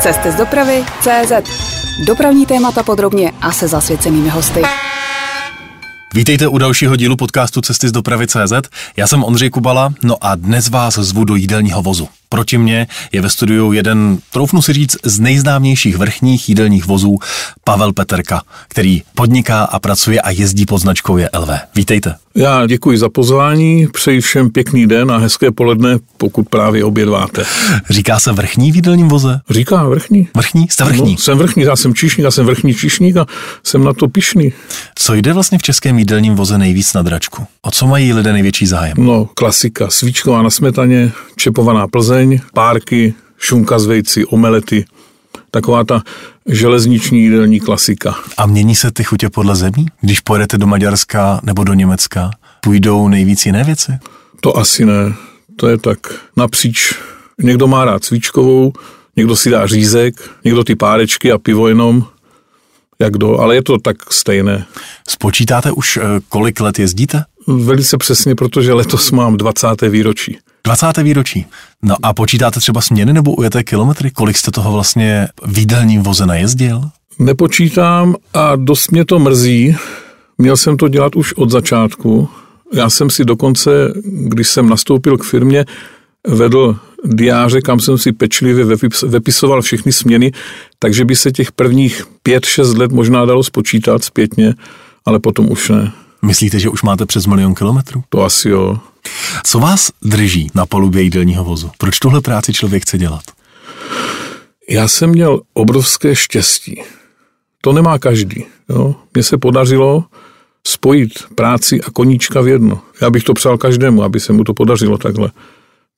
Cesty z dopravy CZ. Dopravní témata podrobně a se zasvěcenými hosty. Vítejte u dalšího dílu podcastu Cesty z dopravy CZ. Já jsem Ondřej Kubala, no a dnes vás zvu do jídelního vozu. Proti mně je ve studiu jeden, troufnu si říct, z nejznámějších vrchních jídelních vozů, Pavel Peterka, který podniká a pracuje a jezdí pod značkou LV. Vítejte. Já děkuji za pozvání, přeji všem pěkný den a hezké poledne, pokud právě obědváte. Říká se vrchní v jídelním voze? Říká vrchní. Vrchní? Jste vrchní? No, jsem vrchní, já jsem číšník, já jsem vrchní číšník a jsem na to pišný. Co jde vlastně v českém jídelním voze nejvíc na dračku? O co mají lidé největší zájem? No, klasika, svíčková na smetaně, čepovaná Plzeň, párky, šunka z vejci, omelety, taková ta železniční jídelní klasika. A mění se ty chutě podle zemí? Když pojedete do Maďarska nebo do Německa, půjdou nejvíc jiné věci? To asi ne. To je tak napříč. Někdo má rád svíčkovou, někdo si dá řízek, někdo ty párečky a pivo jenom, jak do, ale je to tak stejné. Spočítáte už, eh, kolik let jezdíte? Velice přesně, protože letos mám 20. výročí. 20. výročí. No a počítáte třeba směny nebo ujeté kilometry? Kolik jste toho vlastně v jídelním voze najezdil? Nepočítám a dost mě to mrzí. Měl jsem to dělat už od začátku. Já jsem si dokonce, když jsem nastoupil k firmě, vedl diáře, kam jsem si pečlivě vepisoval všechny směny, takže by se těch prvních pět, šest let možná dalo spočítat zpětně, ale potom už ne. Myslíte, že už máte přes milion kilometrů? To asi jo. Co vás drží na palubě jídelního vozu? Proč tuhle práci člověk chce dělat? Já jsem měl obrovské štěstí. To nemá každý. Jo? Mně se podařilo spojit práci a koníčka v jedno. Já bych to přál každému, aby se mu to podařilo takhle.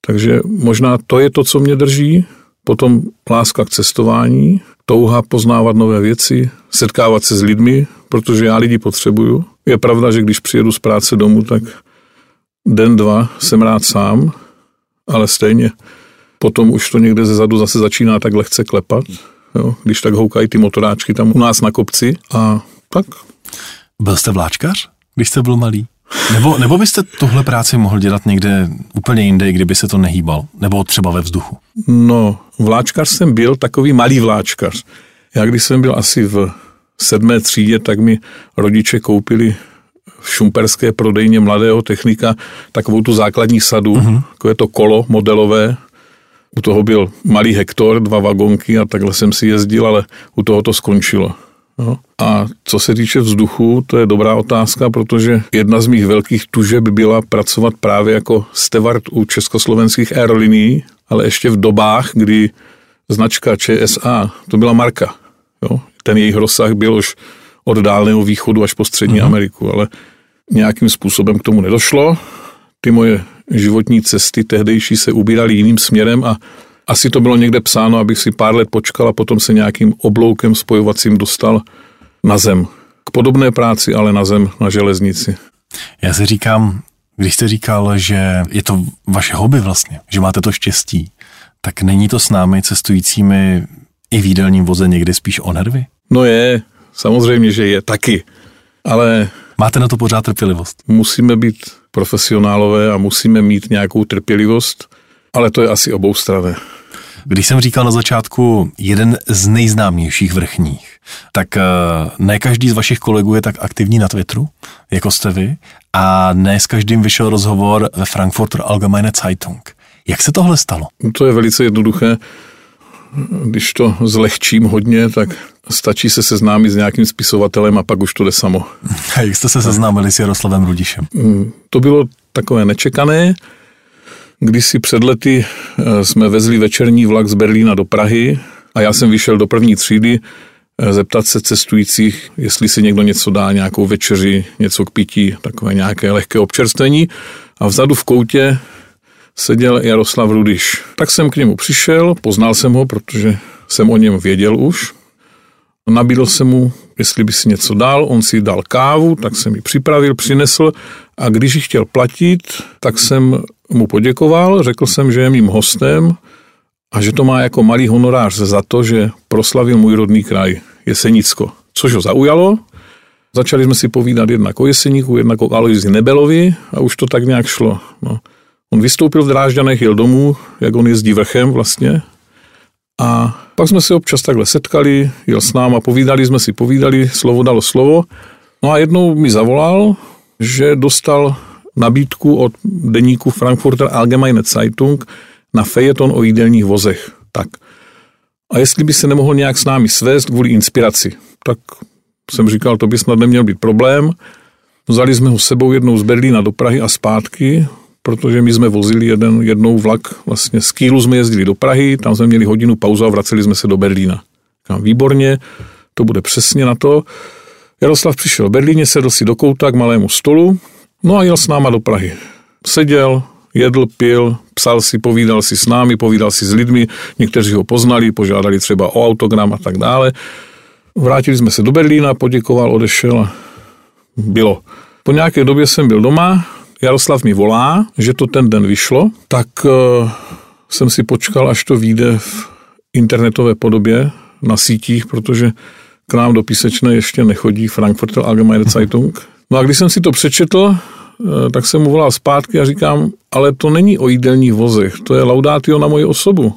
Takže možná to je to, co mě drží. Potom láska k cestování, touha poznávat nové věci, setkávat se s lidmi, protože já lidi potřebuju. Je pravda, že když přijedu z práce domů, tak den, dva jsem rád sám, ale stejně potom už to někde ze zadu zase začíná tak lehce klepat, jo, když tak houkají ty motoráčky tam u nás na kopci a tak. Byl jste vláčkař, když jste byl malý? Nebo, nebo byste tuhle práci mohl dělat někde úplně jinde, kdyby se to nehýbal? Nebo třeba ve vzduchu? No, vláčkař jsem byl takový malý vláčkař. Já když jsem byl asi v sedmé třídě, tak mi rodiče koupili v šumperské prodejně mladého technika takovou tu základní sadu, uh-huh. takové to kolo modelové. U toho byl malý hektor, dva vagonky a takhle jsem si jezdil, ale u toho to skončilo. No. A co se týče vzduchu, to je dobrá otázka, protože jedna z mých velkých tužeb byla pracovat právě jako steward u československých aerolinií, ale ještě v dobách, kdy značka ČSA, to byla marka. Jo? Ten jejich rozsah byl už od dálného východu až po střední uh-huh. Ameriku, ale nějakým způsobem k tomu nedošlo. Ty moje životní cesty tehdejší se ubíraly jiným směrem a asi to bylo někde psáno, abych si pár let počkal a potom se nějakým obloukem spojovacím dostal na zem. K podobné práci, ale na zem, na železnici. Já si říkám, když jste říkal, že je to vaše hobby vlastně, že máte to štěstí, tak není to s námi cestujícími i v jídelním voze někdy spíš o nervy? No je, samozřejmě, že je taky, ale... Máte na to pořád trpělivost? Musíme být profesionálové a musíme mít nějakou trpělivost, ale to je asi obou strany. Když jsem říkal na začátku jeden z nejznámějších vrchních, tak eh, ne každý z vašich kolegů je tak aktivní na Twitteru, jako jste vy, a ne s každým vyšel rozhovor ve Frankfurter Allgemeine Zeitung. Jak se tohle stalo? To je velice jednoduché. Když to zlehčím hodně, tak stačí se seznámit s nějakým spisovatelem a pak už to jde samo. A jak jste se seznámili s Jaroslavem Rudišem? Mm, to bylo takové nečekané. Když si před lety eh, jsme vezli večerní vlak z Berlína do Prahy a já jsem vyšel do první třídy eh, zeptat se cestujících, jestli si někdo něco dá, nějakou večeři, něco k pití, takové nějaké lehké občerstvení. A vzadu v koutě seděl Jaroslav Rudiš. Tak jsem k němu přišel, poznal jsem ho, protože jsem o něm věděl už. Nabídl jsem mu, jestli by si něco dal, on si dal kávu, tak jsem ji připravil, přinesl a když ji chtěl platit, tak jsem mu poděkoval, řekl jsem, že je mým hostem a že to má jako malý honorář za to, že proslavil můj rodný kraj, Jesenicko. Což ho zaujalo. Začali jsme si povídat jednak o Jeseníku, jednak o Aloisi Nebelovi a už to tak nějak šlo. No. On vystoupil v Drážďanech, jel domů, jak on jezdí vrchem vlastně. A pak jsme se občas takhle setkali, jel s náma, povídali jsme si, povídali, slovo dalo slovo. No a jednou mi zavolal, že dostal nabídku od deníku Frankfurter Allgemeine Zeitung na fejeton o jídelních vozech. Tak. A jestli by se nemohl nějak s námi svést kvůli inspiraci, tak jsem říkal, to by snad neměl být problém. Vzali jsme ho sebou jednou z Berlína do Prahy a zpátky, protože my jsme vozili jeden, jednou vlak, vlastně z Kýlu jsme jezdili do Prahy, tam jsme měli hodinu pauzu a vraceli jsme se do Berlína. Říkám, výborně, to bude přesně na to. Jaroslav přišel v Berlíně, sedl si do kouta k malému stolu, no a jel s náma do Prahy. Seděl, jedl, pil, psal si, povídal si s námi, povídal si s lidmi, někteří ho poznali, požádali třeba o autogram a tak dále. Vrátili jsme se do Berlína, poděkoval, odešel bylo. Po nějaké době jsem byl doma, Jaroslav mi volá, že to ten den vyšlo, tak uh, jsem si počkal, až to vyjde v internetové podobě na sítích, protože k nám do písečné ještě nechodí Frankfurter Allgemeine Zeitung. No a když jsem si to přečetl, eh, tak jsem mu volal zpátky a říkám, ale to není o jídelních vozech, to je laudatio na moji osobu.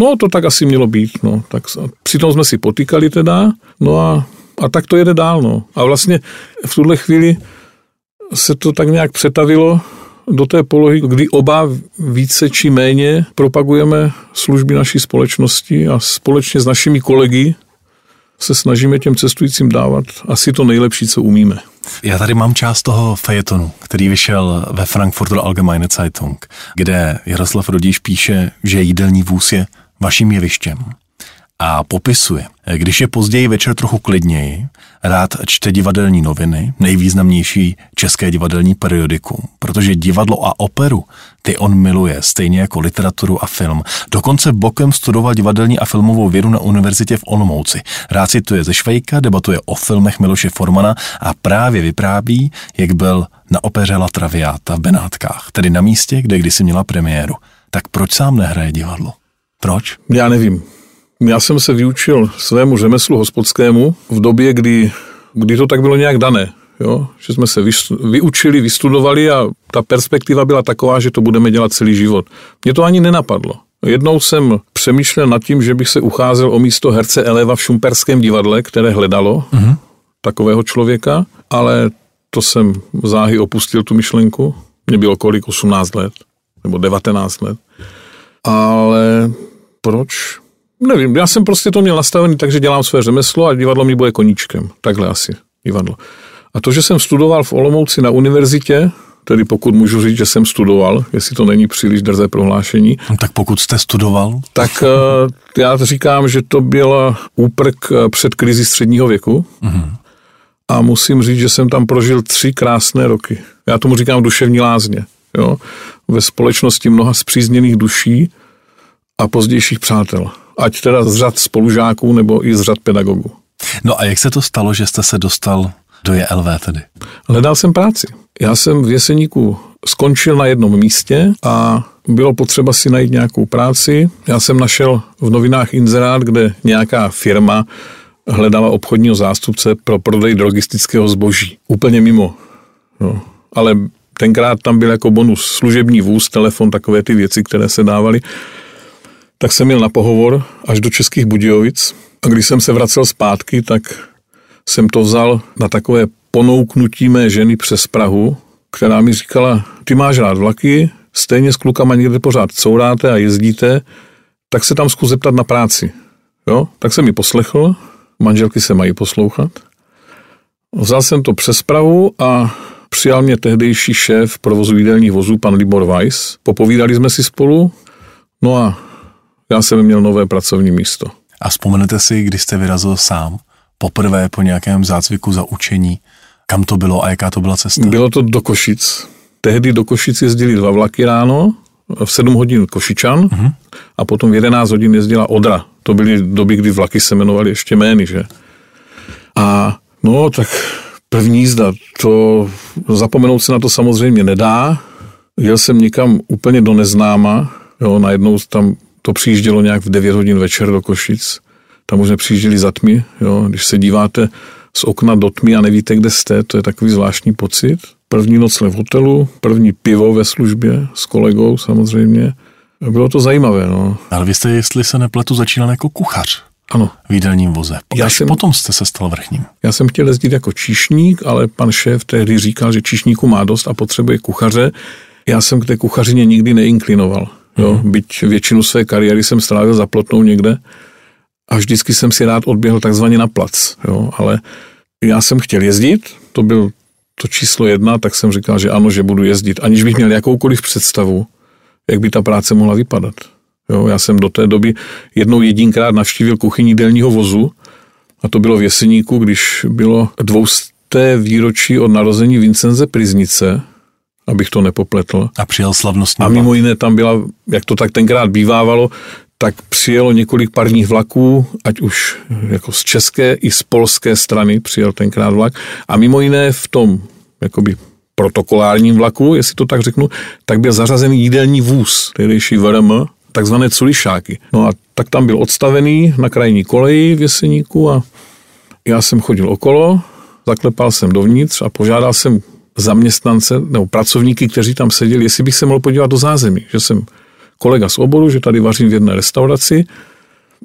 No, to tak asi mělo být, no. Tak přitom jsme si potýkali teda, no a, a tak to jede dál, no. A vlastně v tuhle chvíli se to tak nějak přetavilo do té polohy, kdy oba více či méně propagujeme služby naší společnosti a společně s našimi kolegy se snažíme těm cestujícím dávat asi to nejlepší, co umíme. Já tady mám část toho fejetonu, který vyšel ve Frankfurter Allgemeine Zeitung, kde Jaroslav Rodíš píše, že jídelní vůz je vaším jevištěm a popisuje, když je později večer trochu klidněji, rád čte divadelní noviny, nejvýznamnější české divadelní periodikum, protože divadlo a operu ty on miluje, stejně jako literaturu a film. Dokonce bokem studoval divadelní a filmovou vědu na univerzitě v Olomouci. Rád cituje ze Švejka, debatuje o filmech Miloše Formana a právě vypráví, jak byl na opeře La Traviata v Benátkách, tedy na místě, kde kdysi měla premiéru. Tak proč sám nehraje divadlo? Proč? Já nevím. Já jsem se vyučil svému řemeslu hospodskému v době, kdy, kdy to tak bylo nějak dané. Jo? Že jsme se vyučili, vystudovali a ta perspektiva byla taková, že to budeme dělat celý život. Mě to ani nenapadlo. Jednou jsem přemýšlel nad tím, že bych se ucházel o místo herce Eleva v Šumperském divadle, které hledalo uh-huh. takového člověka, ale to jsem záhy opustil tu myšlenku. Mě bylo kolik? 18 let nebo 19 let. Ale proč? Nevím, já jsem prostě to měl nastavený tak, že dělám své řemeslo a divadlo mi bude koníčkem. Takhle asi divadlo. A to, že jsem studoval v Olomouci na univerzitě, tedy pokud můžu říct, že jsem studoval, jestli to není příliš drzé prohlášení. No, tak pokud jste studoval? Tak eh, já říkám, že to byl úprk eh, před krizi středního věku. Mm-hmm. A musím říct, že jsem tam prožil tři krásné roky. Já tomu říkám duševní lázně. Jo? Ve společnosti mnoha zpřízněných duší a pozdějších přátel ať teda z řad spolužáků nebo i z řad pedagogů. No a jak se to stalo, že jste se dostal do JLV tedy? Hledal jsem práci. Já jsem v Jeseníku skončil na jednom místě a bylo potřeba si najít nějakou práci. Já jsem našel v novinách inzerát, kde nějaká firma hledala obchodního zástupce pro prodej drogistického zboží. Úplně mimo. No. Ale tenkrát tam byl jako bonus služební vůz, telefon, takové ty věci, které se dávaly tak jsem měl na pohovor až do Českých Budějovic a když jsem se vracel zpátky, tak jsem to vzal na takové ponouknutí mé ženy přes Prahu, která mi říkala, ty máš rád vlaky, stejně s klukama někde pořád couráte a jezdíte, tak se tam zkus zeptat na práci. Jo? Tak jsem mi poslechl, manželky se mají poslouchat. Vzal jsem to přes Prahu a přijal mě tehdejší šéf provozu vozů, pan Libor Weiss. Popovídali jsme si spolu, no a já jsem měl nové pracovní místo. A vzpomenete si, kdy jste vyrazil sám, poprvé po nějakém zácviku za učení, kam to bylo a jaká to byla cesta? Bylo to do Košic. Tehdy do Košic jezdili dva vlaky ráno, v 7 hodin Košičan uh-huh. a potom v 11 hodin jezdila Odra. To byly doby, kdy vlaky se jmenovaly ještě jmény, že? A no, tak první jízda, to zapomenout se na to samozřejmě nedá. Jel jsem někam úplně do neznáma, jo, najednou tam to přijíždělo nějak v 9 hodin večer do Košic. Tam už jsme přijížděli za tmy. Jo. Když se díváte z okna do tmy a nevíte, kde jste, to je takový zvláštní pocit. První noc v hotelu, první pivo ve službě s kolegou samozřejmě. bylo to zajímavé. No. Ale vy jste, jestli se nepletu, začínal jako kuchař Ano. v jídelním voze. Já Až jsem- potom jste se stal vrchním. Já jsem chtěl jezdit jako číšník, ale pan šéf tehdy říkal, že číšníku má dost a potřebuje kuchaře. Já jsem k té kuchařině nikdy neinklinoval. Jo? Byť většinu své kariéry jsem strávil za plotnou někde a vždycky jsem si rád odběhl takzvaně na plac. Jo? Ale já jsem chtěl jezdit, to byl to číslo jedna, tak jsem říkal, že ano, že budu jezdit, aniž bych měl jakoukoliv představu, jak by ta práce mohla vypadat. Jo? Já jsem do té doby jednou jedinkrát navštívil kuchyni delního vozu, a to bylo v Jeseníku, když bylo dvousté výročí od narození Vincenze Priznice, abych to nepopletl. A přijel slavnostní A mimo jiné tam byla, jak to tak tenkrát bývávalo, tak přijelo několik parních vlaků, ať už jako z české i z polské strany přijel tenkrát vlak. A mimo jiné v tom jakoby protokolárním vlaku, jestli to tak řeknu, tak byl zařazený jídelní vůz, tehdejší VRM, takzvané culišáky. No a tak tam byl odstavený na krajní koleji v Jeseníku a já jsem chodil okolo, zaklepal jsem dovnitř a požádal jsem zaměstnance nebo pracovníky, kteří tam seděli, jestli bych se mohl podívat do zázemí, že jsem kolega z oboru, že tady vařím v jedné restauraci,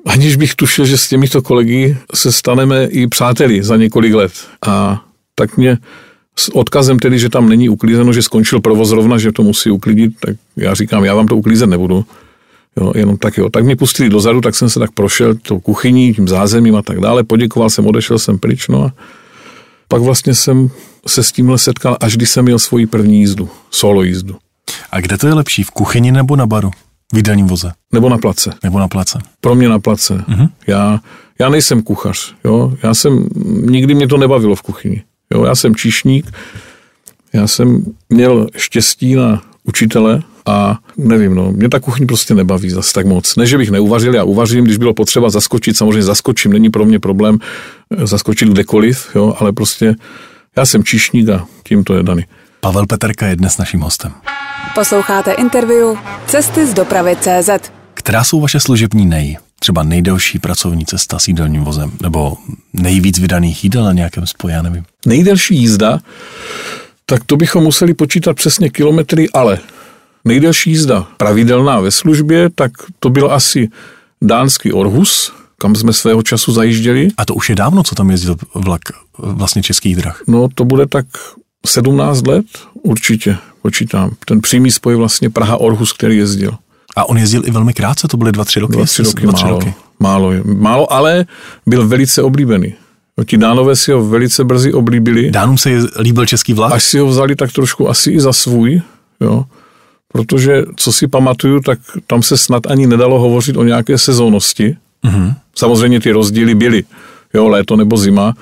aniž bych tušil, že s těmito kolegy se staneme i přáteli za několik let. A tak mě s odkazem tedy, že tam není uklízeno, že skončil provoz zrovna, že to musí uklidit, tak já říkám, já vám to uklízet nebudu. Jo, jenom tak jo. Tak mě pustili dozadu, tak jsem se tak prošel tou kuchyní, tím zázemím a tak dále. Poděkoval jsem, odešel jsem pryč, no a pak vlastně jsem se s tímhle setkal, až když jsem měl svoji první jízdu, solo jízdu. A kde to je lepší, v kuchyni nebo na baru? V jídelním voze Nebo na place. nebo na place? Pro mě na place. Mm-hmm. Já, já nejsem kuchař. Jo? Já jsem, nikdy mě to nebavilo v kuchyni. Jo? Já jsem číšník. Já jsem měl štěstí na učitele a nevím, no, mě ta kuchyň prostě nebaví zas tak moc. Ne, že bych neuvařil, já uvařím, když bylo potřeba zaskočit, samozřejmě zaskočím, není pro mě problém eh, zaskočit kdekoliv, jo? ale prostě já jsem číšník a tím to je daný. Pavel Peterka je dnes naším hostem. Posloucháte interview Cesty z dopravy CZ. Která jsou vaše služební nej? Třeba nejdelší pracovní cesta s jídelním vozem? Nebo nejvíc vydaných jídel na nějakém spoji, já nevím. Nejdelší jízda, tak to bychom museli počítat přesně kilometry, ale nejdelší jízda pravidelná ve službě, tak to byl asi dánský Orhus, kam jsme svého času zajížděli. A to už je dávno, co tam jezdil vlak vlastně českých drah. No to bude tak 17 let, určitě počítám. Ten přímý spoj vlastně Praha-Orhus, který jezdil. A on jezdil i velmi krátce, to byly dva, tři roky. Dva, tři roky, Dva, tři málo, roky. málo, málo, ale byl velice oblíbený. No, ti dánové si ho velice brzy oblíbili. Dánům se líbil český vlak? až si ho vzali tak trošku asi i za svůj, jo. Protože, co si pamatuju, tak tam se snad ani nedalo hovořit o nějaké sezónnosti. Mm-hmm. Samozřejmě ty rozdíly byly, jo, léto nebo zima,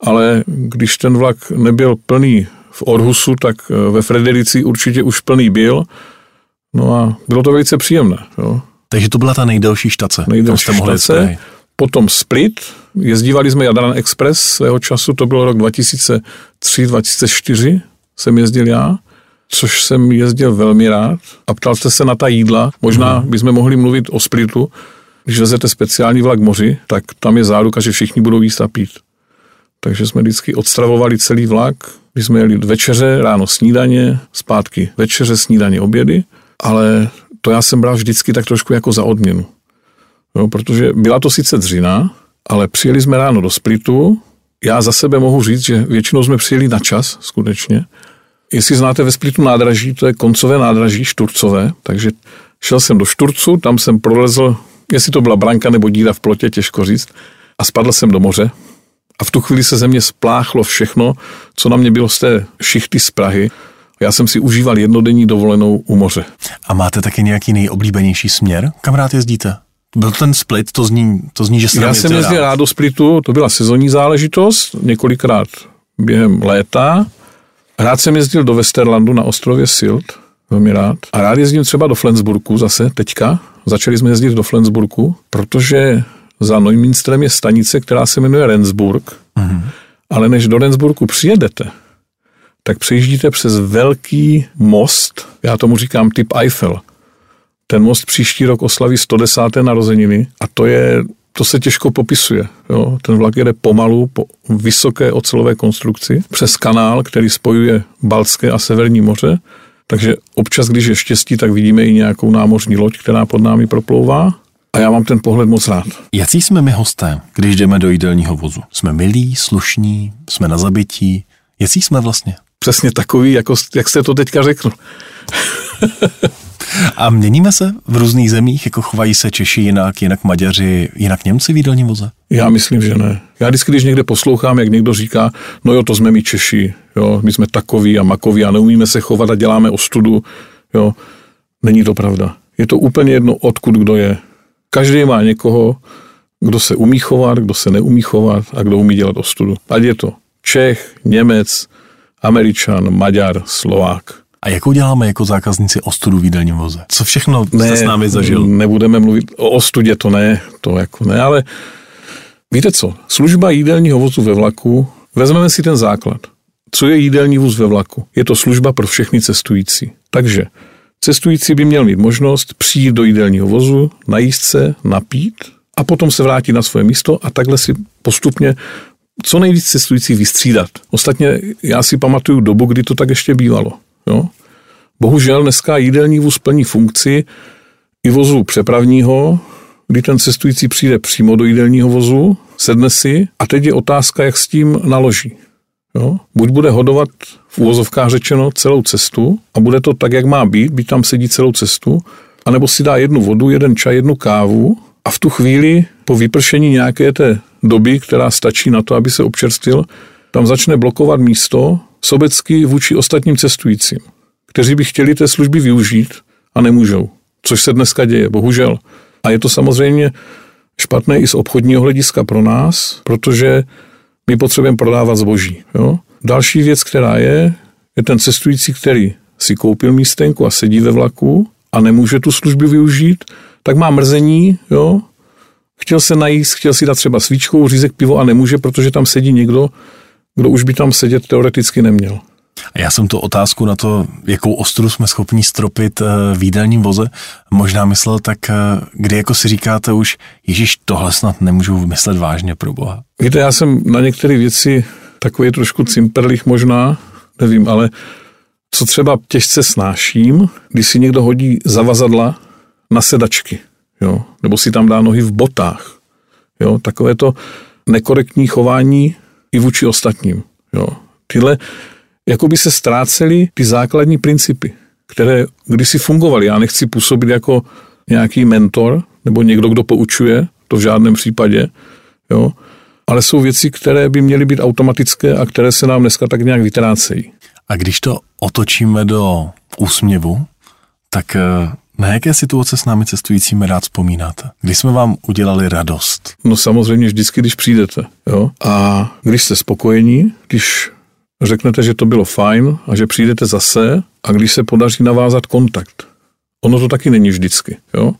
ale když ten vlak nebyl plný v Orhusu, tak eh, ve Frederici určitě už plný byl. No a bylo to velice příjemné. Jo. Takže to byla ta nejdelší štace. Nejdelší jste mohli štace, potom Split, jezdívali jsme Jadran Express svého času, to byl rok 2003-2004, jsem jezdil já, což jsem jezdil velmi rád a ptal jste se na ta jídla, možná Mhm. bychom mohli mluvit o Splitu, když vezete speciální vlak moři, tak tam je záruka, že všichni budou jíst a pít. Takže jsme vždycky odstravovali celý vlak, když jsme jeli večeře, ráno snídaně, zpátky večeře, snídaně, obědy, ale to já jsem bral vždycky tak trošku jako za odměnu. Jo, protože byla to sice dřina, ale přijeli jsme ráno do Splitu. Já za sebe mohu říct, že většinou jsme přijeli na čas, skutečně. Jestli znáte ve Splitu nádraží, to je koncové nádraží, šturcové, takže šel jsem do Šturcu, tam jsem prolezl, jestli to byla branka nebo díra v plotě, těžko říct, a spadl jsem do moře. A v tu chvíli se ze mě spláchlo všechno, co na mě bylo z té šichty z Prahy. Já jsem si užíval jednodenní dovolenou u moře. A máte taky nějaký nejoblíbenější směr, kam rád jezdíte? Byl ten split, to zní, to zní že jste Já jsem jezdil jezdil rád do Splitu, to byla sezónní záležitost, několikrát během léta. Rád jsem jezdil do Westerlandu na ostrově Silt, velmi rád. A rád jezdím třeba do Flensburgu zase, teďka. Začali jsme jezdit do Flensburgu, protože za Neumünsterem je stanice, která se jmenuje Rendsburg. Mm-hmm. Ale než do Rendsburgu přijedete, tak přejíždíte přes velký most, já tomu říkám typ Eiffel. Ten most příští rok oslaví 110. narozeniny a to je, to se těžko popisuje. Jo. Ten vlak jede pomalu po vysoké ocelové konstrukci přes kanál, který spojuje Balské a Severní moře. Takže občas, když je štěstí, tak vidíme i nějakou námořní loď, která pod námi proplouvá. A já mám ten pohled moc rád. Jaký jsme my hosté, když jdeme do jídelního vozu? Jsme milí, slušní, jsme na zabití? Jaký jsme vlastně? Přesně takový, jako, jak jste to teďka řekl. A měníme se v různých zemích, jako chovají se Češi jinak, jinak Maďaři, jinak Němci v jídelním voze? Já myslím, že ne. Já vždycky, když někde poslouchám, jak někdo říká, no jo, to jsme my Češi, jo, my jsme takový a makoví a neumíme se chovat a děláme ostudu, jo, není to pravda. Je to úplně jedno, odkud kdo je. Každý má někoho, kdo se umí chovat, kdo se neumí chovat a kdo umí dělat ostudu. Ať je to Čech, Němec, Američan, Maďar, Slovák. A jakou děláme jako zákazníci ostudu v jídelním voze? Co všechno ne, jste s námi zažil? Nebudeme mluvit o ostudě, to ne, to jako ne, ale víte co, služba jídelního vozu ve vlaku, vezmeme si ten základ. Co je jídelní vůz ve vlaku? Je to služba pro všechny cestující. Takže cestující by měl mít možnost přijít do jídelního vozu, najíst se, napít a potom se vrátit na svoje místo a takhle si postupně co nejvíc cestující vystřídat. Ostatně já si pamatuju dobu, kdy to tak ještě bývalo. Jo? Bohužel dneska jídelní vůz plní funkci i vozu přepravního, kdy ten cestující přijde přímo do jídelního vozu, sedne si a teď je otázka, jak s tím naloží. Jo? Buď bude hodovat v úvozovkách řečeno celou cestu a bude to tak, jak má být, být tam sedí celou cestu, anebo si dá jednu vodu, jeden čaj, jednu kávu a v tu chvíli po vypršení nějaké té doby, která stačí na to, aby se občerstvil, tam začne blokovat místo sobecky vůči ostatním cestujícím, kteří by chtěli té služby využít a nemůžou. Což se dneska děje, bohužel. A je to samozřejmě špatné i z obchodního hlediska pro nás, protože my potřebujeme prodávat zboží. Jo? Další věc, která je, je ten cestující, který si koupil místenku a sedí ve vlaku a nemůže tu službu využít, tak má mrzení, jo? chtěl se najíst, chtěl si dát třeba svíčkou, řízek pivo a nemůže, protože tam sedí někdo, kdo už by tam sedět teoreticky neměl. A já jsem tu otázku na to, jakou ostru jsme schopni stropit eh, v jídelním voze, možná myslel tak, eh, kdy jako si říkáte už, Ježíš, tohle snad nemůžu vymyslet vážně pro Boha. Víte, já jsem na některé věci takový trošku cimperlich možná, nevím, ale co třeba těžce snáším, když si někdo hodí zavazadla na sedačky, jo, nebo si tam dá nohy v botách, jo, takové to nekorektní chování i vůči ostatním. Jo. Tyhle, jako by se ztrácely ty základní principy, které kdysi fungovaly. Já nechci působit jako nějaký mentor nebo někdo, kdo poučuje, to v žádném případě, jo. ale jsou věci, které by měly být automatické a které se nám dneska tak nějak vytrácejí. A když to otočíme do úsměvu, tak eh, na jaké situace s námi cestujícími rád vzpomínáte? Kdy jsme vám udělali radost? No samozřejmě vždycky, když přijdete. Jo? A když jste spokojení, když řeknete, že to bylo fajn a že přijdete zase a když se podaří navázat kontakt. Ono to taky není vždycky. Jo?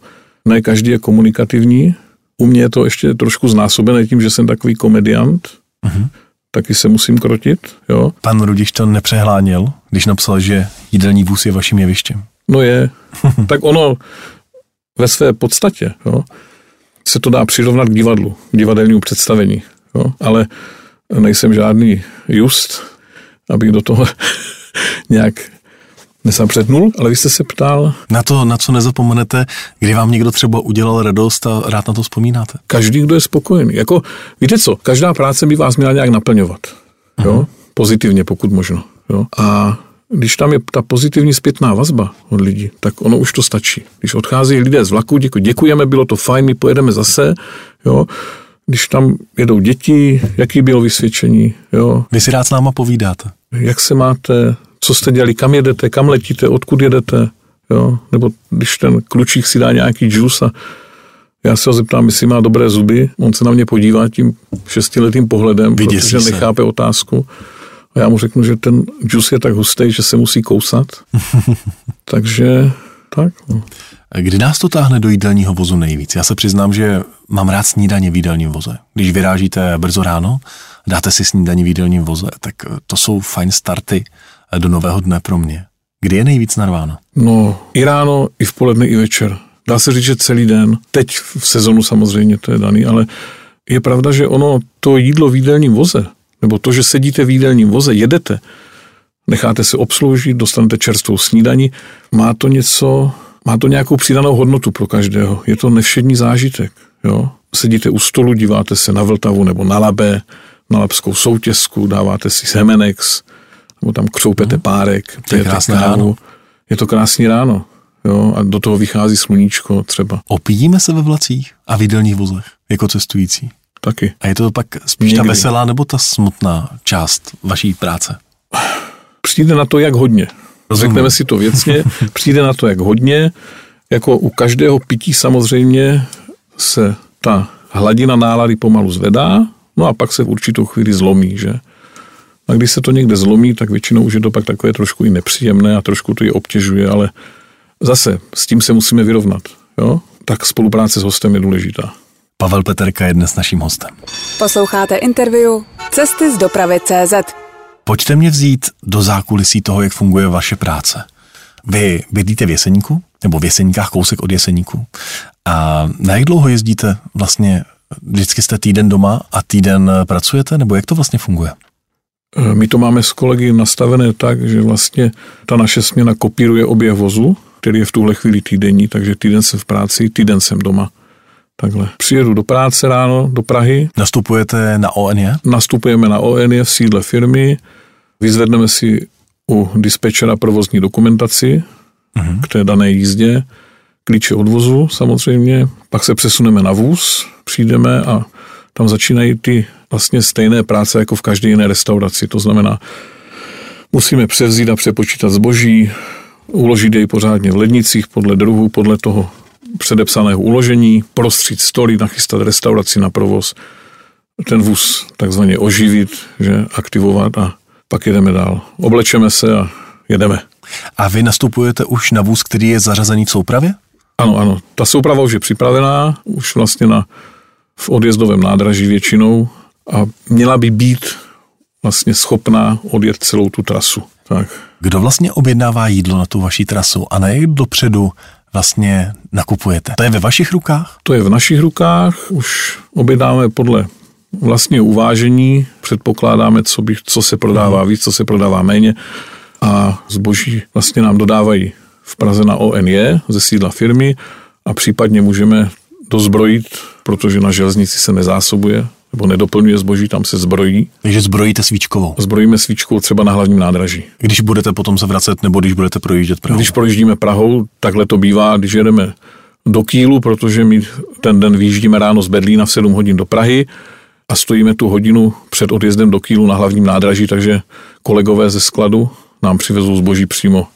Ne každý je komunikativní. U mě je to ještě trošku znásobené tím, že jsem takový komediant. Uh-huh. Taky se musím krotit. Jo? Pan Rudiš to nepřehláněl, když napsal, že jídelní vůz je vaším jevištěm. No je. tak ono ve své podstatě jo, se to dá přirovnat k divadlu, k divadelnímu představení. Jo, ale nejsem žádný just, abych do toho nějak nesapřetnul, ale vy jste se ptal... Na to, na co nezapomenete, kdy vám někdo třeba udělal radost a rád na to vzpomínáte? Každý, kdo je spokojený. Jako, víte co, každá práce by vás měla nějak naplňovat. Jo? Uh-huh. Pozitivně, pokud možno. Jo? A když tam je ta pozitivní zpětná vazba od lidí, tak ono už to stačí. Když odchází lidé z vlaku, děku, děkujeme, bylo to fajn, my pojedeme zase, jo. Když tam jedou děti, jaký bylo vysvědčení, jo. Vy si rád s náma povídáte. Jak se máte, co jste dělali, kam jedete, kam letíte, odkud jedete, jo. Nebo když ten klučík si dá nějaký džus a já se ho zeptám, jestli má dobré zuby, on se na mě podívá tím šestiletým pohledem, Vyděsí protože se. nechápe otázku. A já mu řeknu, že ten džus je tak hustý, že se musí kousat. Takže tak. No. Kdy nás to táhne do jídelního vozu nejvíc? Já se přiznám, že mám rád snídaně v jídelním voze. Když vyrážíte brzo ráno, dáte si snídaní v jídelním voze, tak to jsou fajn starty do nového dne pro mě. Kdy je nejvíc narváno? No, i ráno, i v poledne, i večer. Dá se říct, že celý den. Teď v sezonu samozřejmě to je daný, ale je pravda, že ono to jídlo v jídelním voze nebo to, že sedíte v jídelním voze, jedete, necháte se obsloužit, dostanete čerstvou snídani. Má to něco, má to nějakou přidanou hodnotu pro každého. Je to nevšední zážitek. Jo? Sedíte u stolu, díváte se na Vltavu nebo na Labe, na labskou soutězku, dáváte si semenex, nebo tam křoupete mhm. párek, to je krásné ráno. Je to krásný ráno. Jo, a do toho vychází sluníčko třeba. Opijíme se ve vlacích a v jídelních vozech jako cestující? Taky. A je to pak spíš Někdy. ta veselá nebo ta smutná část vaší práce? Přijde na to, jak hodně. Rozumím. Řekneme si to věcně. Přijde na to, jak hodně. Jako u každého pití samozřejmě se ta hladina nálady pomalu zvedá, no a pak se v určitou chvíli zlomí, že? A když se to někde zlomí, tak většinou už je to pak takové trošku i nepříjemné a trošku to je obtěžuje, ale zase s tím se musíme vyrovnat. Jo? Tak spolupráce s hostem je důležitá. Pavel Peterka je dnes naším hostem. Posloucháte interview Cesty z dopravy CZ. Pojďte mě vzít do zákulisí toho, jak funguje vaše práce. Vy bydlíte v Jeseníku, nebo v Jeseníkách kousek od Jeseníku. A na jak dlouho jezdíte vlastně? Vždycky jste týden doma a týden pracujete, nebo jak to vlastně funguje? Eh, my to máme s kolegy nastavené tak, že vlastně ta naše směna kopíruje oběh vozu, který je v tuhle chvíli týdenní, takže týden jsem v práci, týden jsem doma. Takhle. Přijedu do práce ráno, do Prahy. Nastupujete na ONE? Nastupujeme na ONE v sídle firmy, vyzvedneme si u dispečera provozní dokumentaci uh-huh. k té dané jízdě, klíče od vozu samozřejmě, pak se přesuneme na vůz, přijdeme a tam začínají ty vlastně stejné práce jako v každé jiné restauraci. To znamená, musíme převzít a přepočítat zboží, uložit jej pořádně v lednicích podle druhu, podle toho předepsaného uložení, prostřít stoly, nachystat restauraci na provoz, ten vůz takzvaně oživit, že aktivovat a pak jedeme dál. Oblečeme se a jedeme. A vy nastupujete už na vůz, který je zařazený v soupravě? Ano, ano. Ta souprava už je připravená, už vlastně na, v odjezdovém nádraží většinou a měla by být vlastně schopná odjet celou tu trasu. Tak. Kdo vlastně objednává jídlo na tu vaší trasu a na jak dopředu vlastně nakupujete? To je ve vašich rukách? To je v našich rukách, už objednáme podle vlastního uvážení, předpokládáme, co, by, co se prodává mhm. víc, co se prodává méně a zboží vlastně nám dodávají v Praze na ONE ze sídla firmy a případně můžeme dozbrojit, protože na železnici se nezásobuje nebo nedoplňuje zboží, tam se zbrojí. Takže zbrojíte svíčkovou. Zbrojíme svíčkou třeba na hlavním nádraží. Když budete potom se vracet, nebo když budete projíždět Prahou? Když projíždíme Prahou, takhle to bývá, když jedeme do Kýlu, protože my ten den vyjíždíme ráno z Berlína v 7 hodin do Prahy a stojíme tu hodinu před odjezdem do Kýlu na hlavním nádraží, takže kolegové ze skladu nám přivezou zboží přímo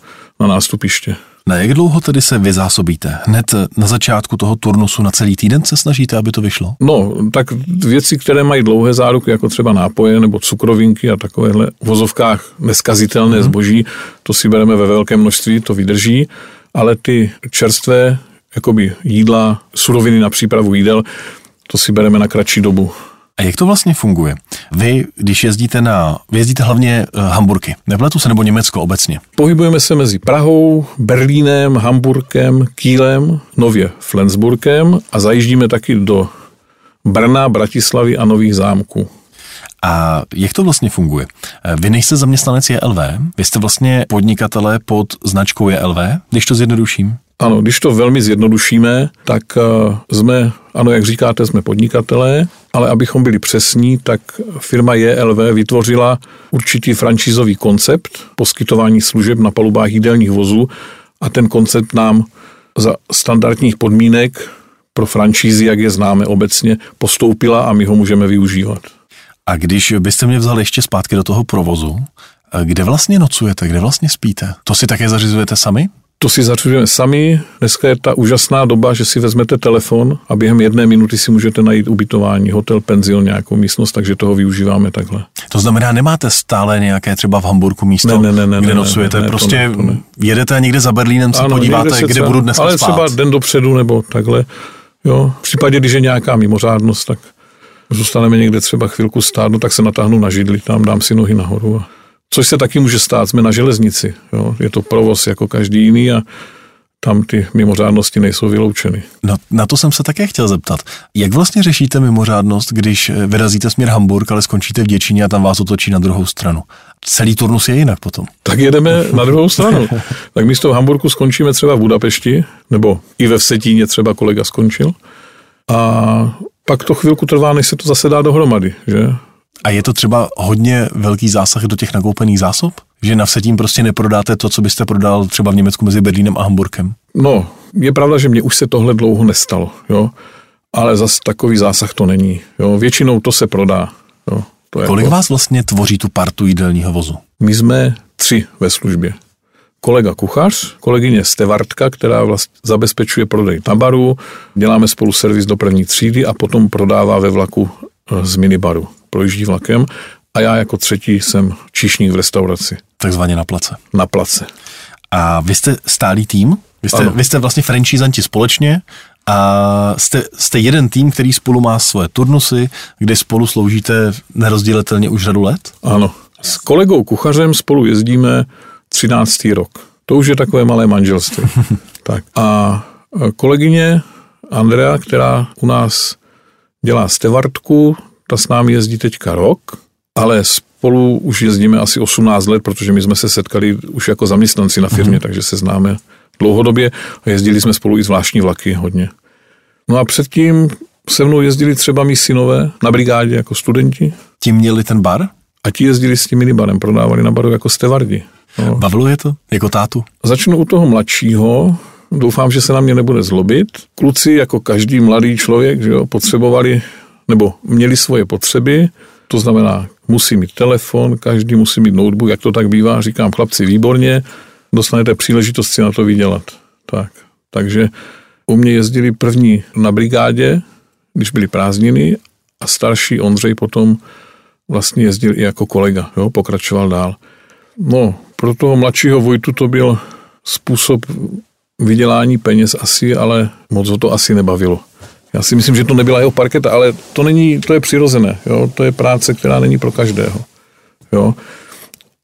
na nástupiště. Na jak dlouho tedy se vyzásobíte? Hned na začátku toho turnusu na celý týden se snažíte, aby to vyšlo? No, tak věci, které mají dlouhé záruky, jako třeba nápoje nebo cukrovinky a takovéhle v vozovkách neskazitelné hmm. zboží, to si bereme ve velkém množství, to vydrží, ale ty čerstvé jakoby jídla, suroviny na přípravu jídel, to si bereme na kratší dobu. A jak to vlastně funguje? Vy, když jezdíte na, vy jezdíte hlavně uh, Hamburky, nepletu se nebo Německo obecně? Pohybujeme se mezi Prahou, Berlínem, Hamburkem, Kýlem, nově Flensburgem a zajíždíme taky do Brna, Bratislavy a Nových zámků. A jak to vlastně funguje? Eh, vy nejste zaměstnanec JLV, vy jste vlastně podnikatelé pod značkou JLV, když to zjednoduším? Ano, když to velmi zjednodušíme, tak eh, jsme, ano, jak říkáte, jsme podnikatelé, ale abychom byli přesní, tak firma JLV vytvořila určitý francízový koncept poskytování služeb na palubách jídelních vozů a ten koncept nám za standardních podmínek pro francízy, jak je známe obecně, postoupila a my ho můžeme využívat. A když byste mě vzali ještě zpátky do toho provozu, eh, kde vlastně nocujete, kde vlastně spíte? To si také zařizujete sami? To si zařizujeme sami. Dneska je ta úžasná doba, že si vezmete telefon a během jedné minuty si můžete najít ubytování, hotel, penzion, nějakou místnost, takže toho využíváme takhle. To znamená, nemáte stále nějaké třeba v Hamburgu místo, ne, ne, ne, kde ne, nocujete? Ne, ne, prostě to ne, to ne. jedete někde za Berlínem, se ano, podíváte, se kde třeba, budu dneska Ale spát. třeba den dopředu nebo takhle. Jo, v případě, když je nějaká mimořádnost, tak zůstaneme někde třeba chvilku stát, no tak se natáhnu na židli, tam dám si nohy nahoru. A, což se taky může stát, jsme na železnici, jo, je to provoz jako každý jiný a tam ty mimořádnosti nejsou vyloučeny. No, na to jsem se také chtěl zeptat. Jak vlastně řešíte mimořádnost, když vyrazíte směr Hamburg, ale skončíte v Děčíně a tam vás otočí na druhou stranu? Celý turnus je jinak potom. Tak jedeme na druhou stranu. tak místo v Hamburgu skončíme třeba v Budapešti, nebo i ve Vsetíně třeba kolega skončil. A pak to chvilku trvá, než se to zase dá dohromady, že? A je to třeba hodně velký zásah do těch nakoupených zásob? Že na vsetím prostě neprodáte to, co byste prodal třeba v Německu mezi Berlínem a Hamburkem? No, je pravda, že mně už se tohle dlouho nestalo, jo. Ale zase takový zásah to není. Jo. Většinou to se prodá. Jo. To je Kolik jako... vás vlastně tvoří tu partu jídelního vozu? My jsme tři ve službě. Kolega kuchař, kolegyně Stevartka, která vlastně zabezpečuje prodej na baru, děláme spolu servis do první třídy a potom prodává ve vlaku eh, z minibaru. Projíždí vlakem a já jako třetí jsem číšník v restauraci. Takzvaně na place. Na place. A vy jste stálý tým? Vy jste, vy jste vlastně franchisanti společně a jste, jste jeden tým, který spolu má svoje turnusy, kde spolu sloužíte nerozdělitelně už řadu let? Ano. S kolegou kuchařem spolu jezdíme 13. rok. To už je takové malé manželství. tak. A kolegyně Andrea, která u nás dělá stevartku, ta s námi jezdí teďka rok, ale spolu už jezdíme asi 18 let, protože my jsme se setkali už jako zaměstnanci na firmě, mm. takže se známe dlouhodobě a jezdili jsme spolu i zvláštní vlaky hodně. No a předtím se mnou jezdili třeba mý synové na brigádě jako studenti. Ti měli ten bar? A ti jezdili s tím minibarem, prodávali na baru jako stevardi. No. Bavilo je to jako tátu? Začnu u toho mladšího. Doufám, že se na mě nebude zlobit. Kluci, jako každý mladý člověk, že jo, potřebovali nebo měli svoje potřeby, to znamená, musí mít telefon, každý musí mít notebook, jak to tak bývá, říkám chlapci, výborně, dostanete příležitost si na to vydělat. Tak, takže u mě jezdili první na brigádě, když byly prázdniny a starší Ondřej potom vlastně jezdil i jako kolega, jo, pokračoval dál. No, pro toho mladšího Vojtu to byl způsob vydělání peněz asi, ale moc ho to asi nebavilo. Já si myslím, že to nebyla jeho parketa, ale to není, to je přirozené, jo? to je práce, která není pro každého. Jo?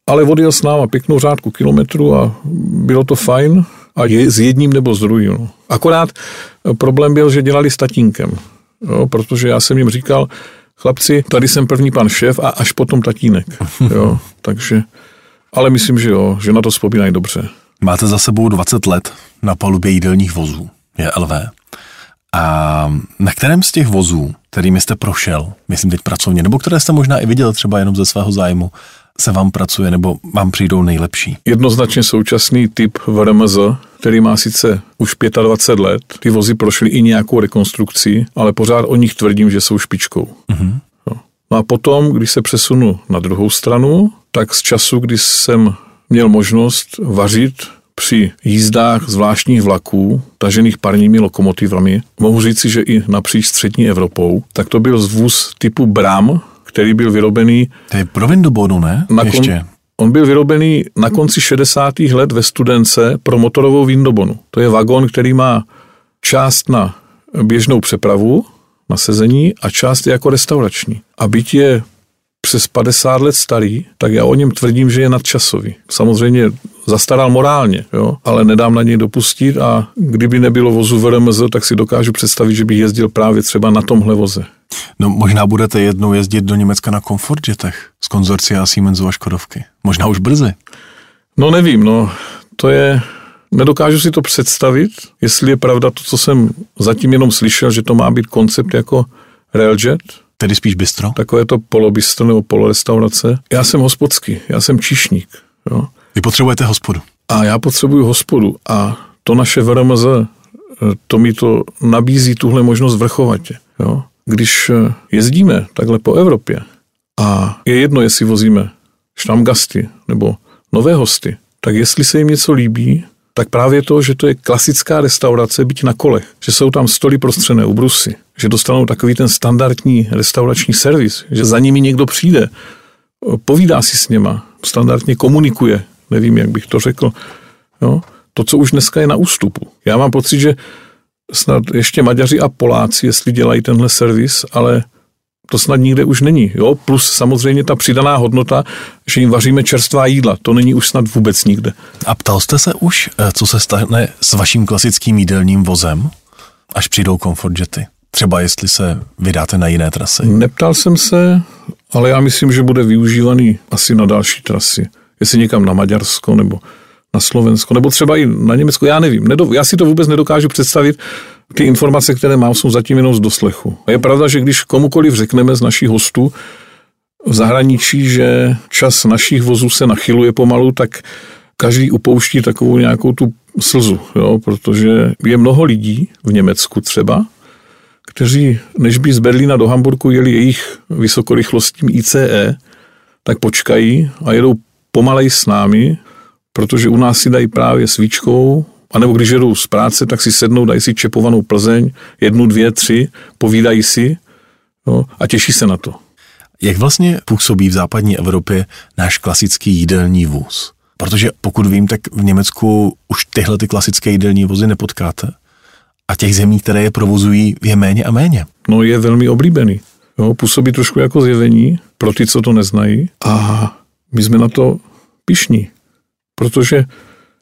Ale odjel s náma pěknou řádku kilometru a bylo to fajn a je s jedním nebo s druhým. No. Akorát problém byl, že dělali s tatínkem, jo? protože já jsem jim říkal, chlapci, tady jsem první pan šéf a až potom tatínek. Jo? Takže, ale myslím, že jo, že na to vzpomínají dobře. Máte za sebou 20 let na palubě jídelních vozů, je LV. A na kterém z těch vozů, kterými jste prošel, myslím teď pracovně, nebo které jste možná i viděl třeba jenom ze svého zájmu, se vám pracuje nebo vám přijdou nejlepší? Jednoznačně současný typ VRMZ, který má sice už 25 let, ty vozy prošly i nějakou rekonstrukcí, ale pořád o nich tvrdím, že jsou špičkou. Mm-hmm. No a potom, když se přesunu na druhou stranu, tak z času, kdy jsem měl možnost vařit při jízdách zvláštních vlaků, tažených parními lokomotivami, mohu říci, že i napříč střední Evropou, tak to byl zvůz typu Bram, který byl vyrobený... To je pro Windobodu, ne? Na Ještě. Kon, on byl vyrobený na konci 60. let ve Studence pro motorovou Windobonu. To je vagon, který má část na běžnou přepravu, na sezení a část je jako restaurační. A byť je přes 50 let starý, tak já o něm tvrdím, že je nadčasový. Samozřejmě zastaral morálně, jo, ale nedám na něj dopustit a kdyby nebylo vozu VRMZ, tak si dokážu představit, že bych jezdil právě třeba na tomhle voze. No možná budete jednou jezdit do Německa na Comfortjetech z konzorcia Siemensu a Škodovky. Možná už brzy. No nevím, no to je, nedokážu si to představit, jestli je pravda to, co jsem zatím jenom slyšel, že to má být koncept jako Railjet, Tedy spíš bistro? Takové to polobistro nebo polorestaurace. Já jsem hospodský, já jsem čišník. Jo. Vy potřebujete hospodu. A já potřebuju hospodu a to naše VRMZ, eh, to mi to nabízí tuhle možnost vrchovatě. Jo. Když eh, jezdíme takhle po Evropě a je jedno, jestli vozíme štamgasty nebo nové hosty, tak jestli se jim něco líbí, tak právě to, že to je klasická restaurace, byť na kolech, že jsou tam stoly prostřené ubrusy, že dostanou takový ten standardní restaurační servis, že za nimi někdo přijde, povídá si s něma, standardně komunikuje, nevím, jak bych to řekl, jo? to, co už dneska je na ústupu. Já mám pocit, že snad ještě Maďaři a Poláci, jestli dělají tenhle servis, ale To snad nikde už není. Jo? Plus samozřejmě ta přidaná hodnota, že jim vaříme čerstvá jídla. To není už snad vůbec nikde. A ptal jste se už, eh, co se stane s vaším klasickým jídelním vozem, až přijdou comfort jety? Třeba jestli se vydáte na jiné trasy? Neptal jsem se, ale já myslím, že bude využívaný asi na další trasy. Jestli někam na Maďarsko nebo na Slovensko, nebo třeba i na Německo, já nevím. Já si to vůbec nedokážu představit. Ty informace, které mám, jsou zatím jenom z doslechu. A je pravda, že když komukoliv řekneme z našich hostů v zahraničí, že čas našich vozů se nachyluje pomalu, tak každý upouští takovou nějakou tu slzu, jo, protože je mnoho lidí v Německu třeba, kteří, než by z Berlína do Hamburgu jeli jejich vysokorychlostním ICE, tak počkají a jedou pomalej s námi, protože u nás si dají právě svíčkou, anebo když jedou z práce, tak si sednou, dají si čepovanou Plzeň, jednu, dvě, tři, povídají si jo, a těší se na to. Jak vlastně působí v západní Evropě náš klasický jídelní vůz? Protože pokud vím, tak v Německu už tyhle ty klasické jídelní vozy nepotkáte. A těch zemí, které je provozují, je méně a méně. No je velmi oblíbený. Jo, působí trošku jako zjevení pro ty, co to neznají. A my jsme na to pišní, protože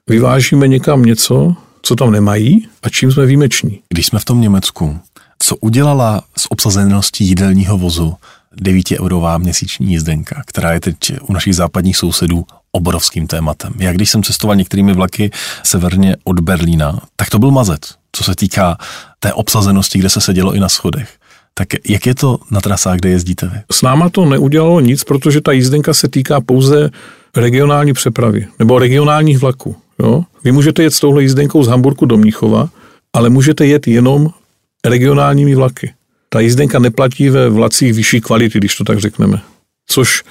vyvážíme někam něco, co tam nemají a čím jsme výjimeční. Když jsme v tom Německu, co udělala s obsazeností jídelního vozu 9-eurová měsíční jízdenka, která je teď u našich západních sousedů obrovským tématem. Já když jsem cestoval některými vlaky severně od Berlína, tak to byl mazec, co se týká té obsazenosti, kde se sedělo i na schodech. Tak jak je to na trasách, kde jezdíte vy? S náma to neudělalo nic, protože ta jízdenka se týká pouze regionální přepravy nebo regionálních vlaků. Jo? Vy můžete jet s touhle jízdenkou z Hamburgu do Mnichova, ale můžete jet jenom regionálními vlaky. Ta jízdenka neplatí ve vlacích vyšší kvality, když to tak řekneme. Což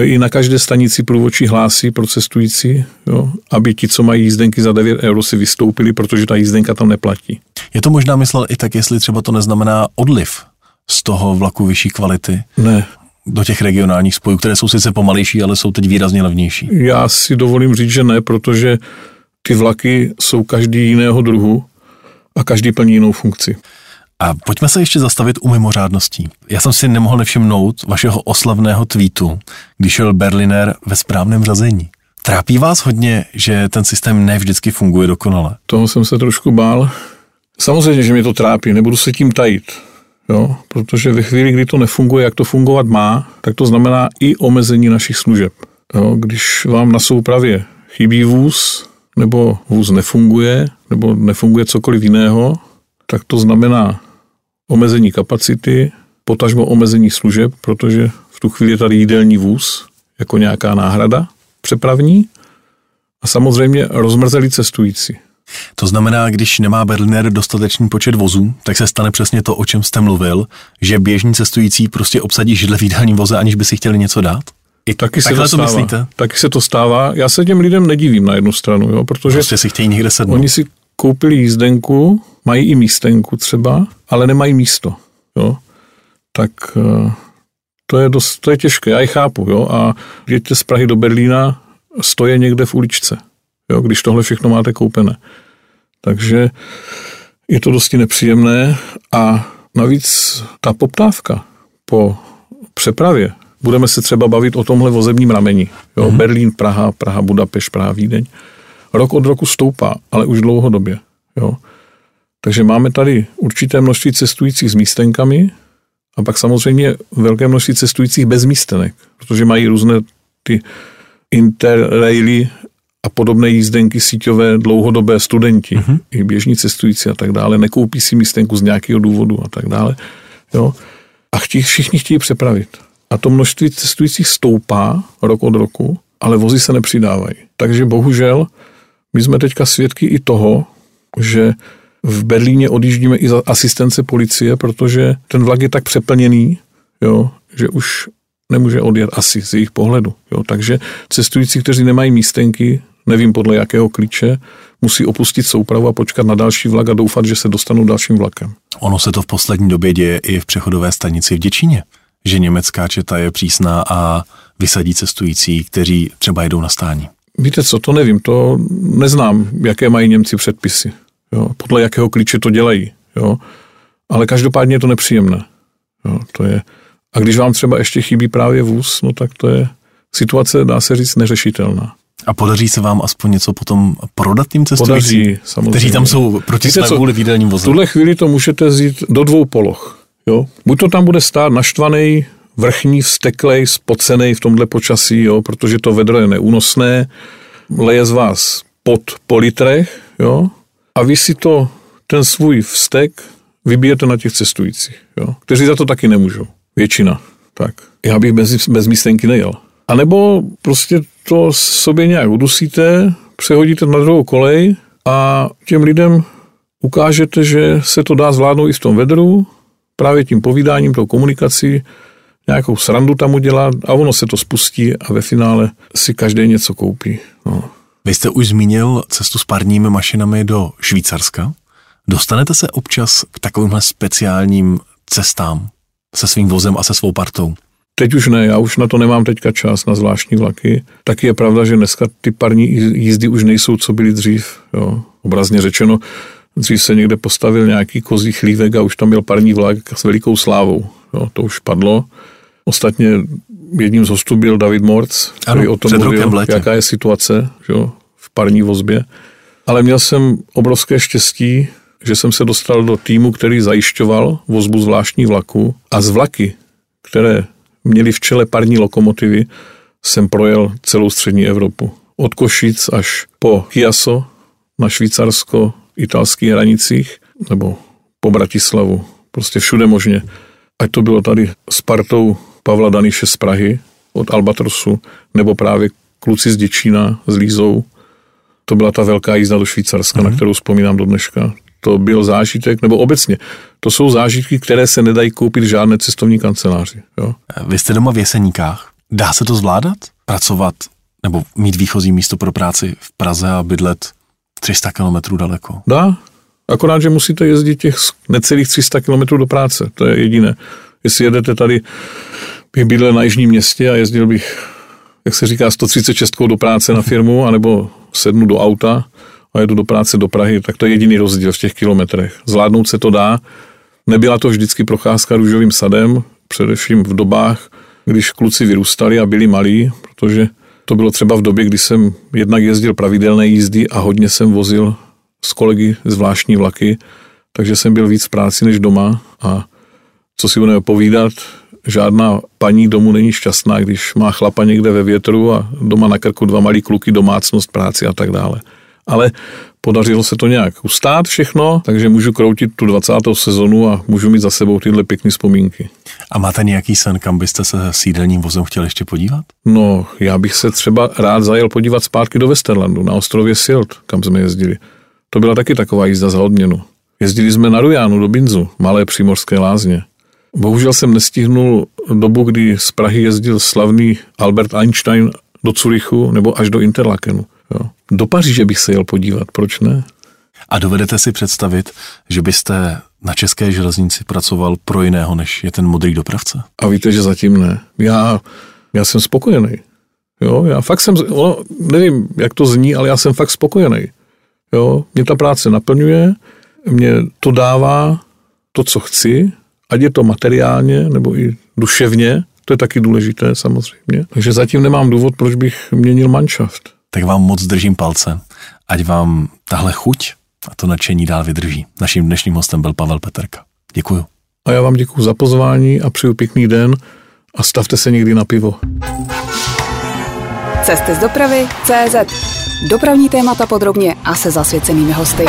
i na každé stanici průvodčí hlásí pro cestující, jo, aby ti, co mají jízdenky za 9 euro, si vystoupili, protože ta jízdenka tam neplatí. Je to možná myslel i tak, jestli třeba to neznamená odliv z toho vlaku vyšší kvality? Ne. Do těch regionálních spojů, které jsou sice pomalejší, ale jsou teď výrazně levnější. Já si dovolím říct, že ne, protože ty vlaky jsou každý jiného druhu a každý plní jinou funkci. A pojďme se ještě zastavit u mimořádností. Já jsem si nemohl nevšimnout vašeho oslavného tweetu, když šel Berliner ve správném řazení. Trápí vás hodně, že ten systém ne vždycky funguje dokonale? Toho jsem se trošku bál. Samozřejmě, že mě to trápí, nebudu se tím tajit. Jo? Protože ve chvíli, kdy to nefunguje, jak to fungovat má, tak to znamená i omezení našich služeb. Jo? Když vám na soupravě chybí vůz, nebo vůz nefunguje, nebo nefunguje cokoliv jiného, tak to znamená omezení kapacity, potažmo omezení služeb, protože v tu chvíli je tady jídelní vůz jako nějaká náhrada přepravní a samozřejmě rozmrzelí cestující. To znamená, když nemá Berliner dostatečný počet vozů, tak se stane přesně to, o čem jste mluvil, že běžní cestující prostě obsadí židle v jídelním voze, aniž by si chtěli něco dát? I taky se to, stává. to myslíte? Taky se to stává. Já se těm lidem nedivím na jednu stranu, jo, protože prostě si chtějí někde sednout. Oni si koupili jízdenku, mají i místenku třeba, ale nemají místo. Jo? Tak eh, to je, dost, to je těžké, já ji chápu. Jo? A jeďte z Prahy do Berlína, stoje někde v uličce, jo? když tohle všechno máte koupené. Takže je to dosti nepříjemné a navíc ta poptávka po přepravě, budeme se třeba bavit o tomhle vozebním rameni, jo? Mm-hmm. Berlín, Praha, Praha, Budapešť, Praha, Vídeň, rok od roku stoupá, ale už dlouhodobě. Jo? Takže máme tady určité množství cestujících s místenkami a pak samozřejmě velké množství cestujících bez místenek, protože mají různé ty interraily a podobné jízdenky síťové dlouhodobé studenti, uh-huh. i běžní cestující a tak dále, nekoupí si místenku z nějakého důvodu a tak dále. Jo? A chtí, všichni chtějí přepravit. A to množství cestujících stoupá rok od roku, ale vozy se nepřidávají. Takže bohužel my jsme teďka svědky i toho, že v Berlíně odjíždíme i za asistence policie, protože ten vlak je tak přeplněný, jo, že už nemůže odjet asi z jejich pohledu. Jo. Takže cestující, kteří nemají místenky, nevím podle jakého klíče, musí opustit soupravu a počkat na další vlak a doufat, že se dostanou dalším vlakem. Ono se to v poslední době děje i v přechodové stanici v Děčíně, že německá četa je přísná a vysadí cestující, kteří třeba jedou na stání. Víte co, to nevím, to neznám, jaké mají Němci předpisy, jo, podle jakého klíče to dělají, jo, ale každopádně je to nepříjemné. Jo, to je, A když vám třeba ještě chybí právě vůz, no tak to je situace, dá se říct, neřešitelná. A podaří se vám aspoň něco potom prodat tím cestujícím? Podaří, samozřejmě. Kteří tam jsou proti Víte své vůli v jídelním V tuhle chvíli to můžete vzít do dvou poloh. Jo? Buď to tam bude stát naštvaný, vrchní, vsteklej, spocený v tomhle počasí, jo? protože to vedro je neúnosné, leje z vás pod po litrech, jo? a vy si to, ten svůj vztek vybijete na těch cestujících, jo? kteří za to taky nemůžou. Většina. Tak. Já bych bez, bez místenky nejel. A nebo prostě to sobě nějak udusíte, přehodíte na druhou kolej a těm lidem ukážete, že se to dá zvládnout i v tom vedru, právě tím povídáním, tou komunikací, nějakou srandu tam udělat a ono se to spustí a ve finále si každý něco koupí. No. Vy jste už zmínil cestu s parními mašinami do Švýcarska. Dostanete se občas k takovýmhle speciálním cestám se svým vozem a se svou partou? Teď už ne, já už na to nemám teďka čas, na zvláštní vlaky. Taky je pravda, že dneska ty parní jízdy už nejsou, co byly dřív. Jo. Obrazně řečeno, dřív se někde postavil nějaký kozí chlívek a už tam byl parní vlak s velikou slávou. Jo, to už padlo. Ostatně jedním z hostů byl David Morc, který Ano, o tom mluvil, jaká je situace jo, v parní vozbě. Ale měl jsem obrovské štěstí, že jsem se dostal do týmu, který zajišťoval vozbu zvláštní vlaku a z vlaky, které měli v čele parní lokomotivy, jsem projel celou střední Evropu. Od Košic až po Chiasso na švýcarsko-italských hranicích nebo po Bratislavu. Prostě všude možně. Ať to bylo tady s partou Pavla Daniše z Prahy od Albatrosu, nebo právě kluci z Děčína s Lízou. To byla ta velká jízda do Švýcarska, mm. na kterou vzpomínám do dneška. To byl zážitek, nebo obecně, to jsou zážitky, které se nedají koupit v žádné cestovní kanceláři. Jo? Vy jste doma v Jeseníkách. Dá se to zvládat? Pracovat nebo mít výchozí místo pro práci v Praze a bydlet 300 kilometrů daleko? Dá, akorát, že musíte jezdit těch necelých 300 km do práce, to je jediné. Jestli jedete tady, bych bydlel na jižním městě a jezdil bych, jak se říká, 136 do práce na firmu, anebo sednu do auta a jedu do práce do Prahy, tak to je jediný rozdíl v těch kilometrech. Zvládnout se to dá. Nebyla to vždycky procházka růžovým sadem, především v dobách, když kluci vyrůstali a byli malí, protože to bylo třeba v době, kdy jsem jednak jezdil pravidelné jízdy a hodně jsem vozil s kolegy zvláštní vlaky, takže jsem byl víc v práci než doma a co si budeme povídat, žádná paní domů není šťastná, když má chlapa někde ve větru a doma na krku dva malí kluky, domácnost, práci a tak dále. Ale podařilo se to nějak ustát všechno, takže můžu kroutit tu 20. sezonu a můžu mít za sebou tyhle pěkné vzpomínky. A máte nějaký sen, kam byste se s jídelním vozem chtěl ještě podívat? No, já bych se třeba rád zajel podívat zpátky do Westerlandu, na ostrově Silt, kam jsme jezdili. To byla taky taková jízda za odměnu. Jezdili jsme na Rujánu do Binzu, malé přímořské lázně. Bohužel jsem nestihnul dobu, kdy z Prahy jezdil slavný Albert Einstein do Curychu nebo až do Interlakenu. Jo. Do Paříže bych se jel podívat, proč ne? A dovedete si představit, že byste na české železnici pracoval pro jiného, než je ten modrý dopravce? A víte, že zatím ne. Já, já jsem spokojený. Jo, já fakt jsem, ono, nevím, jak to zní, ale já jsem fakt spokojený. Jo, mě ta práce naplňuje, mě to dává to, co chci, ať je to materiálně nebo i duševně, to je taky důležité samozřejmě. Takže zatím nemám důvod, proč bych měnil manšaft. Tak vám moc držím palce, ať vám tahle chuť a to nadšení dál vydrží. Naším dnešním hostem byl Pavel Peterka. Děkuju. A já vám děkuji za pozvání a přeju pěkný den a stavte se někdy na pivo. Cesty z dopravy CZ. Dopravní témata podrobně a se zasvěcenými hosty.